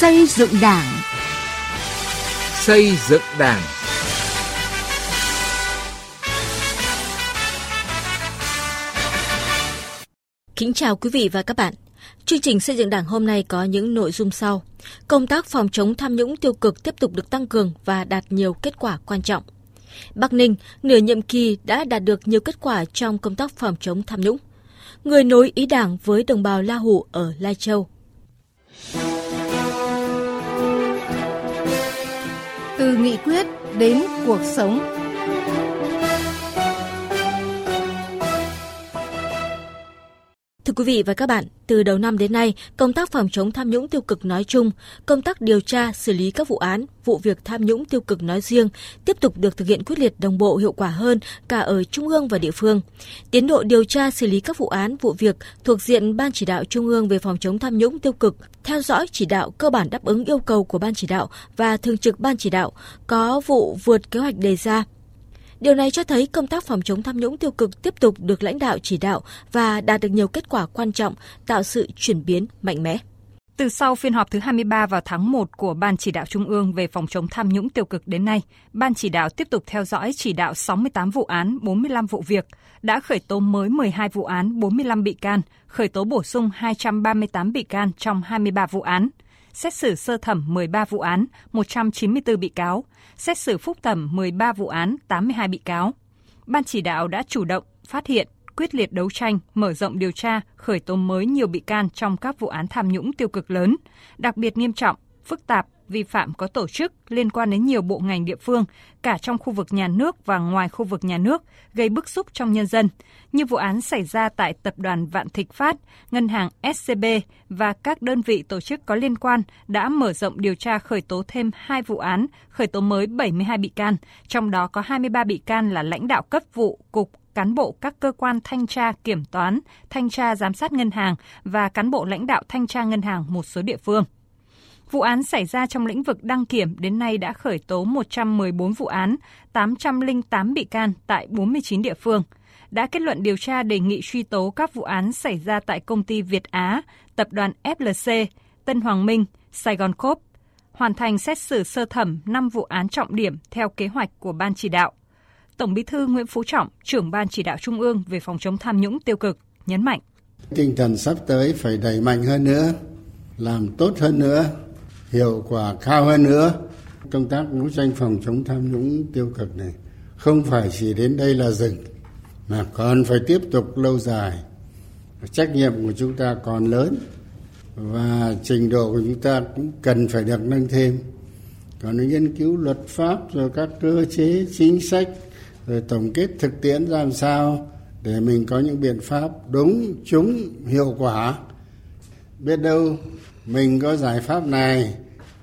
Xây dựng Đảng. Xây dựng Đảng. Kính chào quý vị và các bạn. Chương trình xây dựng Đảng hôm nay có những nội dung sau. Công tác phòng chống tham nhũng tiêu cực tiếp tục được tăng cường và đạt nhiều kết quả quan trọng. Bắc Ninh, nửa nhiệm kỳ đã đạt được nhiều kết quả trong công tác phòng chống tham nhũng. Người nối ý đảng với đồng bào La Hủ ở Lai Châu. Từ nghị quyết đến cuộc sống. Thưa quý vị và các bạn, từ đầu năm đến nay, công tác phòng chống tham nhũng tiêu cực nói chung, công tác điều tra, xử lý các vụ án, vụ việc tham nhũng tiêu cực nói riêng tiếp tục được thực hiện quyết liệt đồng bộ hiệu quả hơn cả ở trung ương và địa phương. Tiến độ điều tra xử lý các vụ án, vụ việc thuộc diện Ban chỉ đạo Trung ương về phòng chống tham nhũng tiêu cực, theo dõi chỉ đạo cơ bản đáp ứng yêu cầu của Ban chỉ đạo và thường trực Ban chỉ đạo, có vụ vượt kế hoạch đề ra, Điều này cho thấy công tác phòng chống tham nhũng tiêu cực tiếp tục được lãnh đạo chỉ đạo và đạt được nhiều kết quả quan trọng, tạo sự chuyển biến mạnh mẽ. Từ sau phiên họp thứ 23 vào tháng 1 của Ban chỉ đạo Trung ương về phòng chống tham nhũng tiêu cực đến nay, Ban chỉ đạo tiếp tục theo dõi chỉ đạo 68 vụ án, 45 vụ việc, đã khởi tố mới 12 vụ án, 45 bị can, khởi tố bổ sung 238 bị can trong 23 vụ án – xét xử sơ thẩm 13 vụ án, 194 bị cáo, xét xử phúc thẩm 13 vụ án, 82 bị cáo. Ban chỉ đạo đã chủ động phát hiện, quyết liệt đấu tranh, mở rộng điều tra, khởi tố mới nhiều bị can trong các vụ án tham nhũng tiêu cực lớn, đặc biệt nghiêm trọng, phức tạp, vi phạm có tổ chức liên quan đến nhiều bộ ngành địa phương, cả trong khu vực nhà nước và ngoài khu vực nhà nước, gây bức xúc trong nhân dân, như vụ án xảy ra tại Tập đoàn Vạn Thịnh Phát, Ngân hàng SCB và các đơn vị tổ chức có liên quan đã mở rộng điều tra khởi tố thêm 2 vụ án, khởi tố mới 72 bị can, trong đó có 23 bị can là lãnh đạo cấp vụ, cục, cán bộ các cơ quan thanh tra kiểm toán, thanh tra giám sát ngân hàng và cán bộ lãnh đạo thanh tra ngân hàng một số địa phương. Vụ án xảy ra trong lĩnh vực đăng kiểm đến nay đã khởi tố 114 vụ án, 808 bị can tại 49 địa phương. Đã kết luận điều tra đề nghị truy tố các vụ án xảy ra tại công ty Việt Á, tập đoàn FLC, Tân Hoàng Minh, Sài Gòn Cốp, hoàn thành xét xử sơ thẩm 5 vụ án trọng điểm theo kế hoạch của Ban chỉ đạo. Tổng Bí thư Nguyễn Phú Trọng, trưởng Ban chỉ đạo Trung ương về phòng chống tham nhũng tiêu cực, nhấn mạnh. Tinh thần sắp tới phải đẩy mạnh hơn nữa, làm tốt hơn nữa, hiệu quả cao hơn nữa. Công tác đấu tranh phòng chống tham nhũng tiêu cực này không phải chỉ đến đây là dừng, mà còn phải tiếp tục lâu dài. Trách nhiệm của chúng ta còn lớn và trình độ của chúng ta cũng cần phải được nâng thêm. Còn nghiên cứu luật pháp rồi các cơ chế, chính sách, rồi tổng kết thực tiễn làm sao để mình có những biện pháp đúng, chúng, hiệu quả biết đâu mình có giải pháp này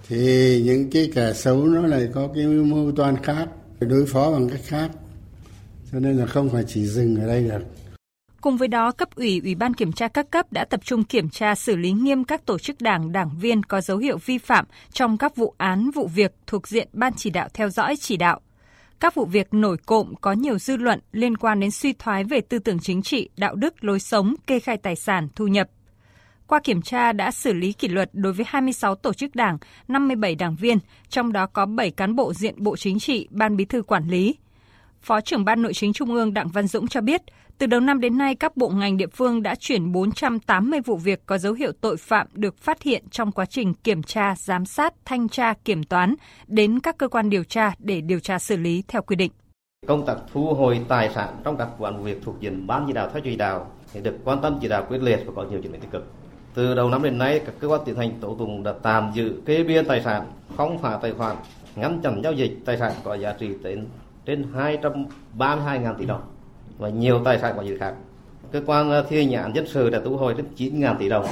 thì những cái kẻ xấu nó lại có cái mưu toan khác đối phó bằng cách khác. Cho nên là không phải chỉ dừng ở đây được. Cùng với đó, cấp ủy, ủy ban kiểm tra các cấp đã tập trung kiểm tra xử lý nghiêm các tổ chức đảng, đảng viên có dấu hiệu vi phạm trong các vụ án, vụ việc thuộc diện ban chỉ đạo theo dõi chỉ đạo. Các vụ việc nổi cộm có nhiều dư luận liên quan đến suy thoái về tư tưởng chính trị, đạo đức, lối sống, kê khai tài sản, thu nhập, qua kiểm tra đã xử lý kỷ luật đối với 26 tổ chức đảng, 57 đảng viên, trong đó có 7 cán bộ diện Bộ Chính trị, Ban Bí thư quản lý. Phó trưởng Ban Nội chính Trung ương Đặng Văn Dũng cho biết, từ đầu năm đến nay, các bộ ngành địa phương đã chuyển 480 vụ việc có dấu hiệu tội phạm được phát hiện trong quá trình kiểm tra, giám sát, thanh tra, kiểm toán đến các cơ quan điều tra để điều tra xử lý theo quy định. Công tác thu hồi tài sản trong các vụ việc thuộc diện ban chỉ đạo theo chỉ đạo được quan tâm chỉ đạo quyết liệt và có nhiều chuyển biến tích cực. Từ đầu năm đến nay, các cơ quan tiến hành tố tụng đã tạm giữ kê biên tài sản, không phá tài khoản, ngăn chặn giao dịch tài sản có giá trị đến trên 232.000 tỷ đồng và nhiều tài sản có giá trị khác. Cơ quan ờ, thi hành án dân sự đã thu hồi đến 9.000 tỷ đồng,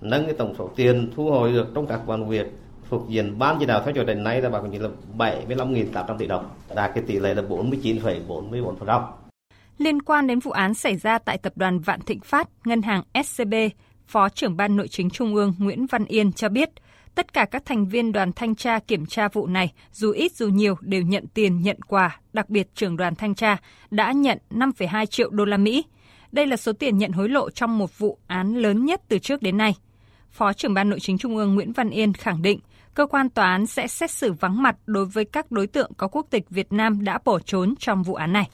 nâng cái tổng số tiền thu hồi được trong các vụ việc thuộc diện ban chỉ đạo theo dõi đến nay là bằng là 75.800 tỷ đồng, đạt cái tỷ lệ là 49,44%. Liên quan đến vụ án xảy ra tại tập đoàn Vạn Thịnh Phát, ngân hàng SCB, Phó trưởng ban nội chính Trung ương Nguyễn Văn Yên cho biết, tất cả các thành viên đoàn thanh tra kiểm tra vụ này, dù ít dù nhiều đều nhận tiền nhận quà, đặc biệt trưởng đoàn thanh tra đã nhận 5,2 triệu đô la Mỹ. Đây là số tiền nhận hối lộ trong một vụ án lớn nhất từ trước đến nay. Phó trưởng ban nội chính Trung ương Nguyễn Văn Yên khẳng định, cơ quan tòa án sẽ xét xử vắng mặt đối với các đối tượng có quốc tịch Việt Nam đã bỏ trốn trong vụ án này.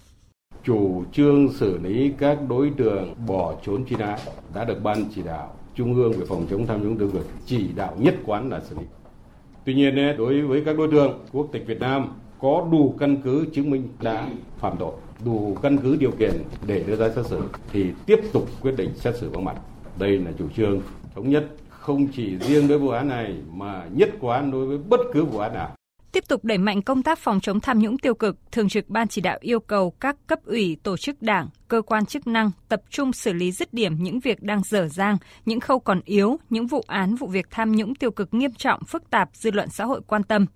Chủ trương xử lý các đối tượng bỏ trốn truy nã đã được ban chỉ đạo Trung ương về phòng chống tham nhũng tiêu cực chỉ đạo nhất quán là xử lý. Tuy nhiên đối với các đối tượng quốc tịch Việt Nam có đủ căn cứ chứng minh đã phạm tội, đủ căn cứ điều kiện để đưa ra xét xử thì tiếp tục quyết định xét xử vắng mặt. Đây là chủ trương thống nhất không chỉ riêng đối với vụ án này mà nhất quán đối với bất cứ vụ án nào. Tiếp tục đẩy mạnh công tác phòng chống tham nhũng tiêu cực, Thường trực Ban chỉ đạo yêu cầu các cấp ủy, tổ chức đảng, cơ quan chức năng tập trung xử lý dứt điểm những việc đang dở dang, những khâu còn yếu, những vụ án vụ việc tham nhũng tiêu cực nghiêm trọng, phức tạp dư luận xã hội quan tâm.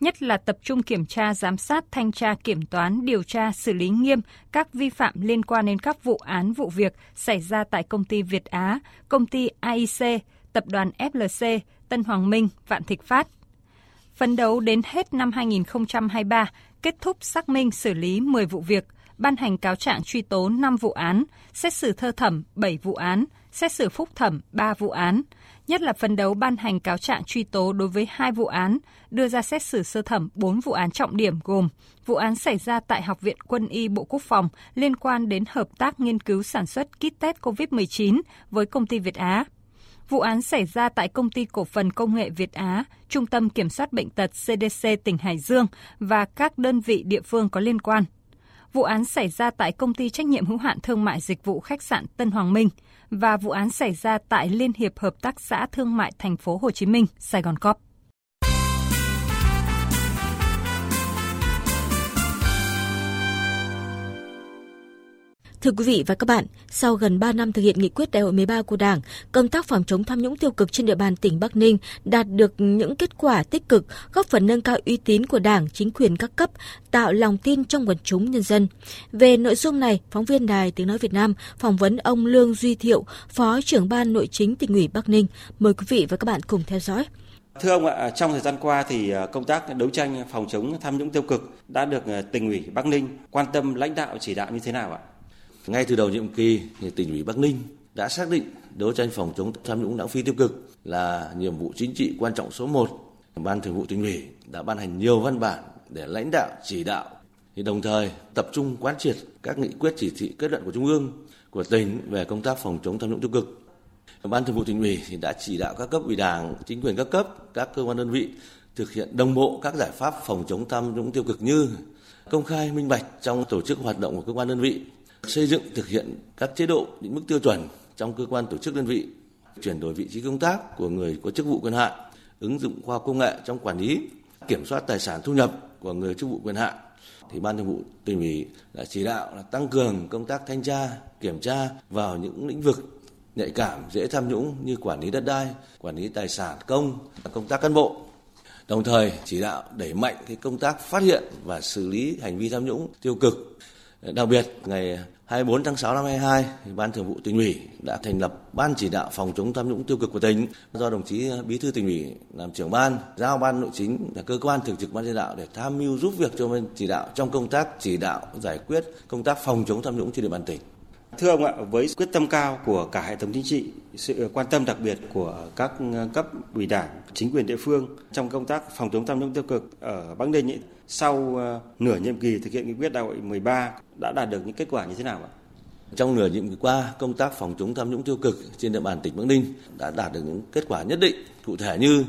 Nhất là tập trung kiểm tra, giám sát, thanh tra, kiểm toán, điều tra, xử lý nghiêm các vi phạm liên quan đến các vụ án vụ việc xảy ra tại công ty Việt Á, công ty AIC, tập đoàn FLC, Tân Hoàng Minh, Vạn Thịnh Phát. Phấn đấu đến hết năm 2023, kết thúc xác minh xử lý 10 vụ việc, ban hành cáo trạng truy tố 5 vụ án, xét xử thơ thẩm 7 vụ án, xét xử phúc thẩm 3 vụ án, nhất là phấn đấu ban hành cáo trạng truy tố đối với hai vụ án, đưa ra xét xử sơ thẩm 4 vụ án trọng điểm gồm vụ án xảy ra tại Học viện Quân y Bộ Quốc phòng liên quan đến hợp tác nghiên cứu sản xuất kit test COVID-19 với công ty Việt Á, Vụ án xảy ra tại công ty cổ phần công nghệ Việt Á, Trung tâm Kiểm soát Bệnh tật CDC tỉnh Hải Dương và các đơn vị địa phương có liên quan. Vụ án xảy ra tại công ty trách nhiệm hữu hạn thương mại dịch vụ khách sạn Tân Hoàng Minh và vụ án xảy ra tại Liên hiệp Hợp tác xã Thương mại Thành phố Hồ Chí Minh, Sài Gòn Corp. Thưa quý vị và các bạn, sau gần 3 năm thực hiện nghị quyết đại hội 13 của Đảng, công tác phòng chống tham nhũng tiêu cực trên địa bàn tỉnh Bắc Ninh đạt được những kết quả tích cực, góp phần nâng cao uy tín của Đảng, chính quyền các cấp, tạo lòng tin trong quần chúng nhân dân. Về nội dung này, phóng viên Đài Tiếng Nói Việt Nam phỏng vấn ông Lương Duy Thiệu, Phó trưởng ban nội chính tỉnh ủy Bắc Ninh. Mời quý vị và các bạn cùng theo dõi. Thưa ông ạ, trong thời gian qua thì ờ, công tác đấu tranh phòng chống tham nhũng tiêu cực đã được ờ, tỉnh ủy Bắc Ninh quan tâm lãnh đạo chỉ đạo như thế nào ạ? Ngay từ đầu nhiệm kỳ, thì tỉnh ủy Bắc Ninh đã xác định đấu tranh phòng chống tham nhũng lãng phí tiêu cực là nhiệm vụ chính trị quan trọng số 1. Ban Thường vụ tỉnh ủy đã ban hành nhiều văn bản để lãnh đạo chỉ đạo thì đồng thời tập trung quán triệt các nghị quyết chỉ thị kết luận của trung ương của tỉnh về công tác phòng chống tham nhũng tiêu cực. Ban Thường vụ tỉnh ủy thì đã chỉ đạo các cấp ủy đảng, chính quyền các cấp, các cơ quan đơn vị thực hiện đồng bộ các giải pháp phòng chống tham nhũng tiêu cực như công khai minh bạch trong tổ chức hoạt động của cơ quan đơn vị, xây dựng, thực hiện các chế độ, những mức tiêu chuẩn trong cơ quan tổ chức đơn vị, chuyển đổi vị trí công tác của người có chức vụ quyền hạn, ứng dụng khoa học công nghệ trong quản lý, kiểm soát tài sản thu nhập của người chức vụ quyền hạn. Thì ban thường vụ tỉnh ủy đã chỉ đạo là tăng cường công tác thanh tra, kiểm tra vào những lĩnh vực nhạy cảm, dễ tham nhũng như quản lý đất đai, quản lý tài sản công công tác cán bộ. Đồng thời chỉ đạo đẩy mạnh cái công tác phát hiện và xử lý hành vi tham nhũng tiêu cực Đặc biệt, ngày 24 tháng 6 năm 22, Ban Thường vụ tỉnh ủy đã thành lập Ban chỉ đạo phòng chống tham nhũng tiêu cực của tỉnh do đồng chí Bí thư tỉnh ủy làm trưởng ban, giao ban nội chính là cơ quan thường trực ban chỉ đạo để tham mưu giúp việc cho ban chỉ đạo trong công tác chỉ đạo giải quyết công tác phòng chống tham nhũng trên địa bàn tỉnh. Thưa ông ạ, với quyết tâm cao của cả hệ thống chính trị, sự quan tâm đặc biệt của các cấp ủy đảng, chính quyền địa phương trong công tác phòng chống tham nhũng tiêu cực ở Bắc Ninh sau ờ, nửa nhiệm kỳ thực hiện nghị quyết đại hội 13 đã đạt được những kết quả như thế nào ạ? Trong nửa nhiệm kỳ qua, công tác phòng chống tham nhũng tiêu cực trên địa bàn tỉnh Bắc Ninh đã đạt được những kết quả nhất định, cụ thể như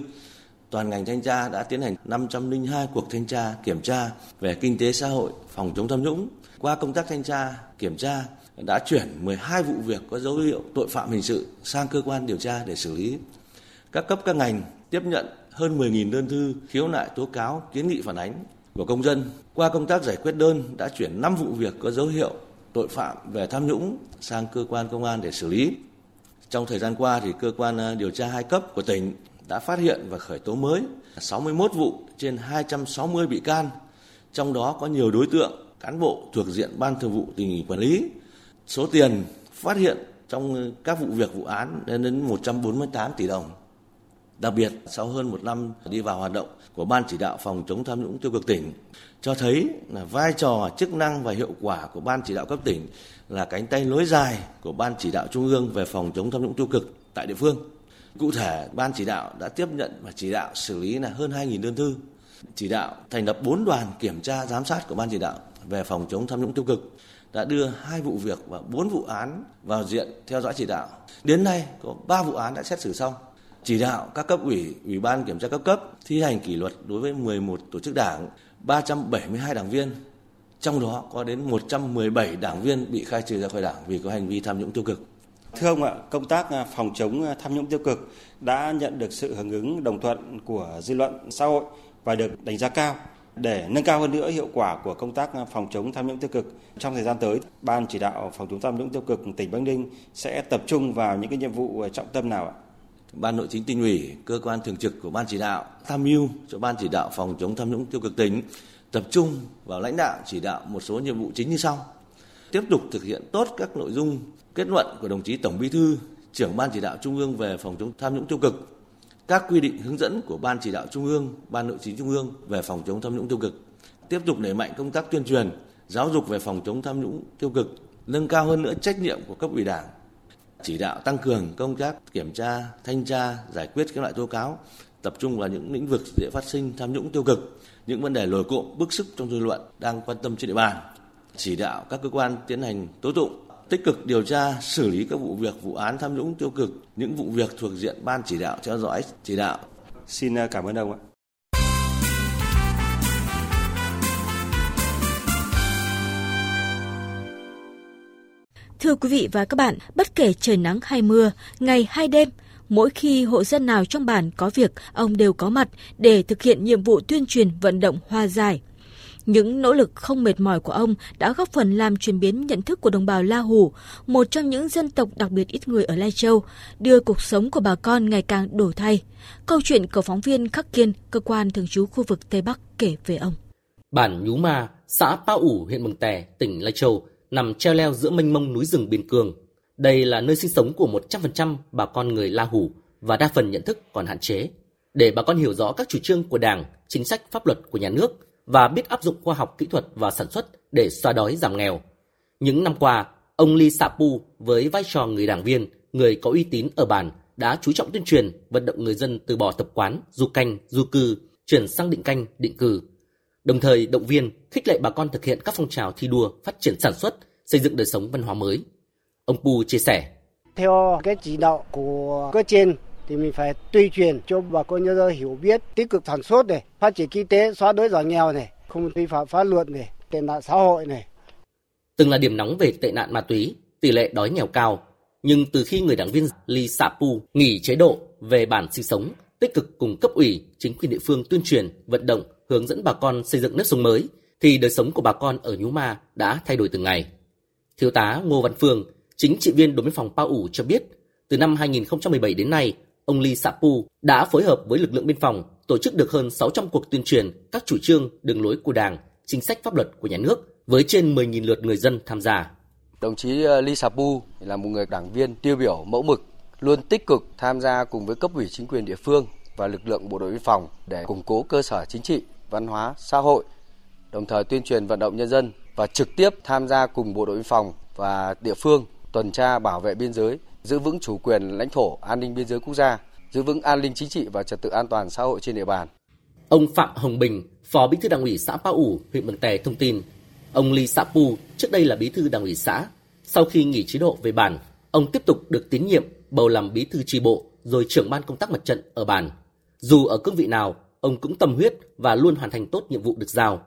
toàn ngành thanh tra đã tiến hành 502 cuộc thanh tra, kiểm tra về kinh tế xã hội, phòng chống tham nhũng. Qua công tác thanh tra, kiểm tra đã chuyển 12 vụ việc có dấu hiệu tội phạm hình sự sang cơ quan điều tra để xử lý. Các cấp các ngành tiếp nhận hơn 10.000 đơn thư khiếu nại tố cáo, kiến nghị phản ánh của công dân. Qua công tác giải quyết đơn đã chuyển 5 vụ việc có dấu hiệu tội phạm về tham nhũng sang cơ quan công an để xử lý. Trong thời gian qua thì cơ quan à, điều tra hai cấp của tỉnh đã phát hiện và khởi tố mới 61 vụ trên 260 bị can, trong đó có nhiều đối tượng cán bộ thuộc diện ban thường vụ tỉnh ủy quản lý. Số tiền phát hiện trong các vụ việc vụ án lên đến 148 tỷ đồng. Đặc biệt, sau hơn một năm đi vào hoạt động của Ban chỉ đạo phòng chống tham nhũng tiêu cực tỉnh, cho thấy là vai trò, chức năng và hiệu quả của Ban chỉ đạo cấp tỉnh là cánh tay nối dài của Ban chỉ đạo trung ương về phòng chống tham nhũng tiêu cực tại địa phương. Cụ thể, ban chỉ đạo đã tiếp nhận và chỉ đạo xử lý là hơn 2.000 đơn thư, chỉ đạo thành lập 4 đoàn kiểm tra giám sát của ban chỉ đạo về phòng chống tham nhũng tiêu cực đã đưa hai vụ việc và bốn vụ án vào diện theo dõi chỉ đạo. Đến nay có 3 vụ án đã xét xử xong. Chỉ đạo các cấp ủy, ủy ban kiểm tra các cấp thi hành kỷ luật đối với 11 tổ chức đảng, 372 đảng viên. Trong đó có đến 117 đảng viên bị khai trừ ra khỏi đảng vì có hành vi tham nhũng tiêu cực. Thưa ông ạ, công tác à, phòng chống à, tham nhũng tiêu cực đã nhận được sự hưởng ứng đồng thuận của dư luận xã hội và được đánh giá cao. Để nâng cao hơn nữa hiệu quả của công tác à, phòng chống tham nhũng tiêu cực trong thời gian tới, Ban chỉ đạo phòng chống tham nhũng tiêu cực tỉnh Bắc Ninh sẽ tập trung vào những cái nhiệm vụ à, trọng tâm nào ạ? Ban nội chính tỉnh ủy, cơ quan thường trực của ban chỉ đạo tham mưu cho ban chỉ đạo phòng chống tham nhũng tiêu cực tỉnh tập trung vào lãnh đạo chỉ đạo một số nhiệm vụ chính như sau: tiếp tục thực hiện tốt các nội dung kết luận của đồng chí Tổng Bí thư, trưởng ban chỉ đạo Trung ương về phòng chống tham nhũng tiêu cực, các quy định hướng dẫn của ban chỉ đạo Trung ương, ban nội chính Trung ương về phòng chống tham nhũng tiêu cực, tiếp tục đẩy mạnh công tác tuyên truyền, giáo dục về phòng chống tham nhũng tiêu cực, nâng cao hơn nữa trách nhiệm của cấp ủy đảng, chỉ đạo tăng cường công tác kiểm tra, thanh tra, giải quyết các loại tố cáo, tập trung vào những lĩnh vực dễ phát sinh tham nhũng tiêu cực, những vấn đề nổi cộm bức xúc trong dư luận đang quan tâm trên địa bàn, chỉ đạo các cơ quan tiến hành tố tụng tích cực điều tra, xử lý các vụ việc, vụ án tham nhũng tiêu cực, những vụ việc thuộc diện ban chỉ đạo theo dõi chỉ đạo. Xin à, cảm ơn ông ạ. Thưa quý vị và các bạn, bất kể trời nắng hay mưa, ngày hay đêm, mỗi khi hộ dân nào trong bản có việc, ông đều có mặt để thực hiện nhiệm vụ tuyên truyền vận động hòa giải, những nỗ lực không mệt mỏi của ông đã góp phần làm chuyển biến nhận thức của đồng bào La Hủ, một trong những dân tộc đặc biệt ít người ở Lai Châu, đưa cuộc sống của bà con ngày càng đổi thay. Câu chuyện của phóng viên Khắc Kiên, cơ quan thường trú khu vực Tây Bắc kể về ông. Bản Nhú Ma, xã Pa ủ, huyện Mường Tè, tỉnh Lai Châu, nằm treo leo giữa mênh mông núi rừng biên cương. Đây là nơi sinh sống của 100% bà con người La Hủ và đa phần nhận thức còn hạn chế. Để bà con hiểu rõ các chủ trương của Đảng, chính sách pháp luật của nhà nước, và biết áp dụng khoa học kỹ thuật và sản xuất để xóa đói giảm nghèo. Những năm qua, ông Lee Sapu với vai trò người đảng viên, người có uy tín ở bản đã chú trọng tuyên truyền, vận động người dân từ bỏ tập quán du canh, du cư, chuyển sang định canh, định cư. Đồng thời động viên, khích lệ bà con thực hiện các phong trào thi đua, phát triển sản xuất, xây dựng đời sống văn hóa mới. Ông Pu chia sẻ. Theo cái chỉ đạo của cơ trên thì mình phải tuyên truyền cho bà con nhân dân hiểu biết tích cực sản xuất này, phát triển kinh tế, xóa đói giảm nghèo này, không vi phạm pháp luật này, tệ nạn xã hội này. Từng là điểm nóng về tệ nạn ma túy, tỷ lệ đói nghèo cao, nhưng từ khi người đảng viên Lee Sapu nghỉ chế độ về bản sinh sống, tích cực cùng cấp ủy, chính quyền địa phương tuyên truyền, vận động, hướng dẫn bà con xây dựng nếp sống mới, thì đời sống của bà con ở Nhú Ma đã thay đổi từng ngày. Thiếu tá Ngô Văn Phương, chính trị viên đồn biên phòng Pa ủ cho biết, từ năm 2017 đến nay, ông Lee Sapu đã phối hợp với lực lượng biên phòng tổ chức được hơn 600 cuộc tuyên truyền các chủ trương, đường lối của Đảng, chính sách pháp luật của nhà nước với trên 10.000 lượt người dân tham gia. Đồng chí ờ, Lee Sapu là một người đảng viên tiêu biểu mẫu mực, luôn tích cực tham gia cùng với cấp ủy chính quyền địa phương và lực lượng bộ đội biên phòng để củng cố cơ sở chính trị, văn hóa, xã hội, đồng thời tuyên truyền vận động nhân dân và trực tiếp tham gia cùng bộ đội biên phòng và địa phương tuần tra bảo vệ biên giới giữ vững chủ quyền lãnh thổ, an ninh biên giới quốc gia, giữ vững an ninh chính trị và trật tự an toàn xã hội trên địa bàn. Ông Phạm Hồng Bình, Phó Bí thư Đảng ủy xã Pa ủ, huyện Mường Tè thông tin, ông Lý Sa Pu trước đây là Bí thư Đảng ủy xã, sau khi nghỉ chế độ về bản, ông tiếp tục được tín nhiệm bầu làm Bí thư tri bộ rồi trưởng ban công tác mặt trận ở bản. Dù ở cương vị nào, ông cũng tâm huyết và luôn hoàn thành tốt nhiệm vụ được giao.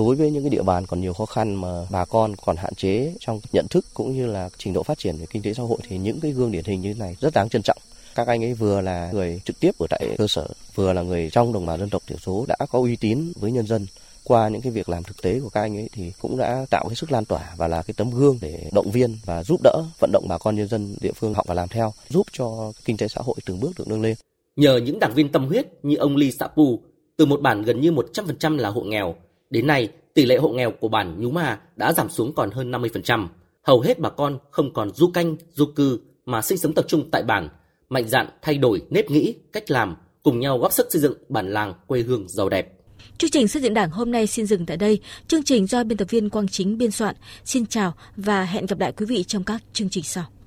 Đối với những cái địa bàn còn nhiều khó khăn mà bà con còn hạn chế trong nhận thức cũng như là trình độ phát triển về kinh tế xã hội thì những cái gương điển hình như thế này rất đáng trân trọng. Các anh ấy vừa là người trực tiếp ở tại cơ sở, vừa là người trong đồng bào dân tộc thiểu số đã có uy tín với nhân dân qua những cái việc làm thực tế của các anh ấy thì cũng đã tạo cái sức lan tỏa và là cái tấm gương để động viên và giúp đỡ vận động bà con nhân dân địa phương học và làm theo giúp cho kinh tế xã hội từng bước được nâng lên. Nhờ những đảng viên tâm huyết như ông Ly Sạ Pù, từ một bản gần như 100% là hộ nghèo Đến nay, tỷ lệ hộ nghèo của bản Nhú Ma đã giảm xuống còn hơn 50%. Hầu hết bà con không còn du canh, du cư mà sinh sống tập trung tại bản, mạnh dạn thay đổi nếp nghĩ, cách làm, cùng nhau góp sức xây dựng bản làng quê hương giàu đẹp. Chương trình xây dựng đảng hôm nay xin dừng tại đây. Chương trình do biên tập viên Quang Chính biên soạn. Xin chào và hẹn gặp lại quý vị trong các chương trình sau.